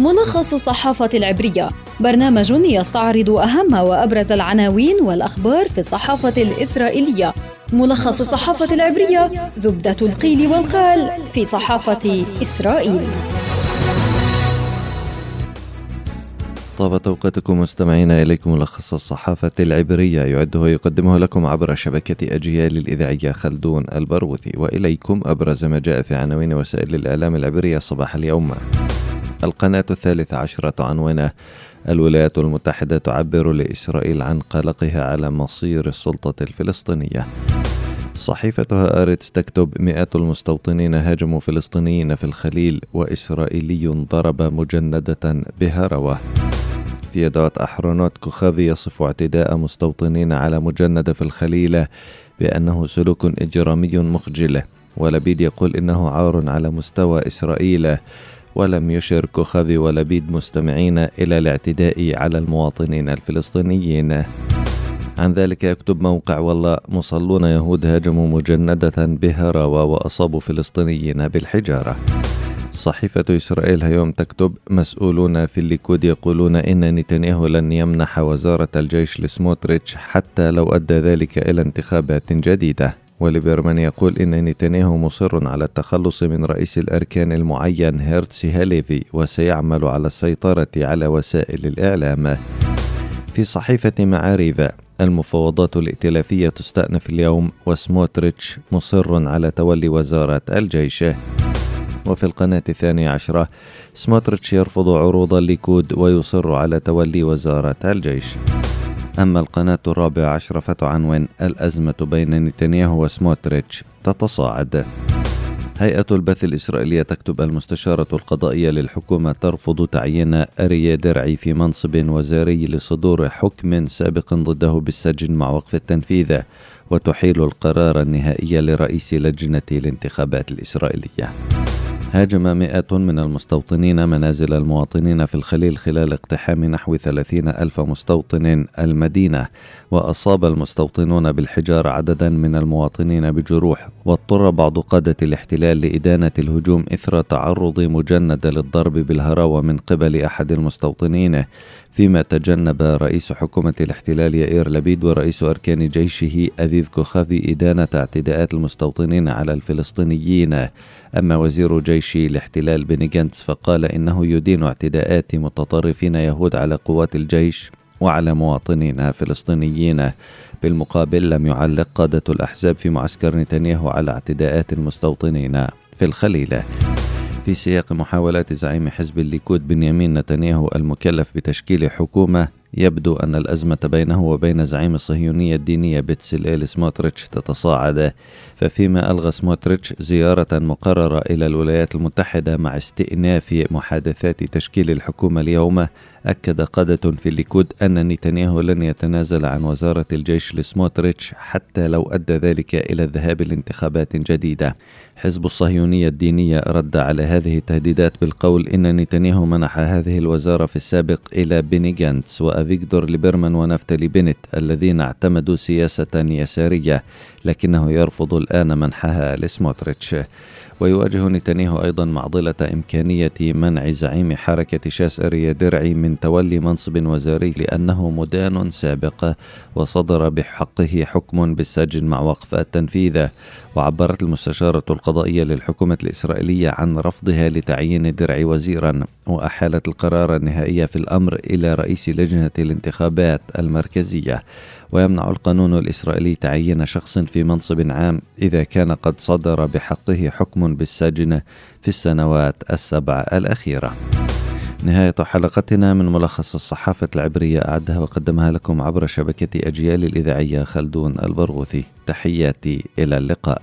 ملخص الصحافة العبرية. برنامج يستعرض أهم وأبرز العناوين والأخبار في الصحافة الإسرائيلية. ملخص الصحافة العبرية زبدة القيل والقال في صحافة إسرائيل. طابت أوقاتكم مستمعينا إليكم ملخص الصحافة العبرية. يعده ويقدمه لكم عبر شبكة أجيال الإذاعية خلدون البروثي وإليكم أبرز ما جاء في عناوين وسائل الإعلام العبرية صباح اليوم. القناة الثالثة عشرة عنوانه الولايات المتحدة تعبر لإسرائيل عن قلقها على مصير السلطة الفلسطينية. صحيفتها آرتس تكتب مئات المستوطنين هاجموا فلسطينيين في الخليل وإسرائيلي ضرب مجندة بهروة في يدوات أحرونوت كوخافي يصف اعتداء مستوطنين على مجندة في الخليل بأنه سلوك إجرامي مخجل. ولبيد يقول إنه عار على مستوى إسرائيل. ولم يشر كوخافي ولبيد مستمعين إلى الاعتداء على المواطنين الفلسطينيين. عن ذلك يكتب موقع والله مصلون يهود هاجموا مجندة بهراوة وأصابوا فلسطينيين بالحجارة. صحيفة إسرائيل هيوم تكتب مسؤولون في الليكود يقولون إن نتنياهو لن يمنح وزارة الجيش لسموتريتش حتى لو أدى ذلك إلى انتخابات جديدة. وليبرمان يقول إن نتنياهو مصر على التخلص من رئيس الأركان المعين هيرتسي هاليفي وسيعمل على السيطرة على وسائل الإعلام. في صحيفة معاريف المفاوضات الائتلافية تستأنف اليوم وسموتريتش مصر على تولي وزارة الجيش. وفي القناة الثانية عشرة سموتريتش يرفض عروض الليكود ويصر على تولي وزارة الجيش. أما القناة الرابعة عشرة فتعنون الأزمة بين نتنياهو وسموتريتش تتصاعد. هيئة البث الإسرائيلية تكتب المستشارة القضائية للحكومة ترفض تعيين أريا درعي في منصب وزاري لصدور حكم سابق ضده بالسجن مع وقف التنفيذ وتحيل القرار النهائي لرئيس لجنة الانتخابات الإسرائيلية. هاجم مئات من المستوطنين منازل المواطنين في الخليل خلال اقتحام نحو ثلاثين ألف مستوطن المدينة وأصاب المستوطنون بالحجارة عددا من المواطنين بجروح واضطر بعض قادة الاحتلال لإدانة الهجوم إثر تعرض مجند للضرب بالهراوة من قبل أحد المستوطنين فيما تجنب رئيس حكومة الاحتلال يائير لبيد ورئيس أركان جيشه أفيف كوخافي إدانة اعتداءات المستوطنين على الفلسطينيين. أما وزير جيش الاحتلال بني جانتس فقال إنه يدين اعتداءات متطرفين يهود على قوات الجيش وعلى مواطنين فلسطينيين. بالمقابل لم يعلق قادة الأحزاب في معسكر نتنياهو على اعتداءات المستوطنين في الخليل في سياق محاولات زعيم حزب الليكود بنيامين نتنياهو المكلف بتشكيل حكومة يبدو أن الأزمة بينه وبين زعيم الصهيونية الدينية بتسلئيل سموتريتش تتصاعد ففيما ألغى سموتريتش زيارة مقررة إلى الولايات المتحدة مع استئناف محادثات تشكيل الحكومة اليوم أكد قادة في الليكود أن نتنياهو لن يتنازل عن وزارة الجيش لسموتريتش حتى لو أدى ذلك إلى الذهاب لانتخابات جديدة. حزب الصهيونية الدينية رد على هذه التهديدات بالقول إن نتنياهو منح هذه الوزارة في السابق إلى بيني جانتس وأفيغدور ليبرمان ونفتالي بينيت الذين اعتمدوا سياسة يسارية لكنه يرفض الآن منحها لسموتريتش. ويواجه نتنياهو أيضا معضلة إمكانية منع زعيم حركة شاس أرييه درعي من تولي منصب وزاري لأنه مدان سابق وصدر بحقه حكم بالسجن مع وقف التنفيذ. وعبرت المستشارة القضائية للحكومة الإسرائيلية عن رفضها لتعيين درعي وزيرا وأحالت القرار النهائي في الأمر إلى رئيس لجنة الانتخابات المركزية. ويمنع القانون الإسرائيلي تعيين شخص في منصب عام إذا كان قد صدر بحقه حكم بالسجن في السنوات السبع الأخيرة. نهاية حلقتنا من ملخص الصحافة العبرية أعدها وقدمها لكم عبر شبكة أجيال الإذاعية خلدون البرغوثي. تحياتي إلى اللقاء.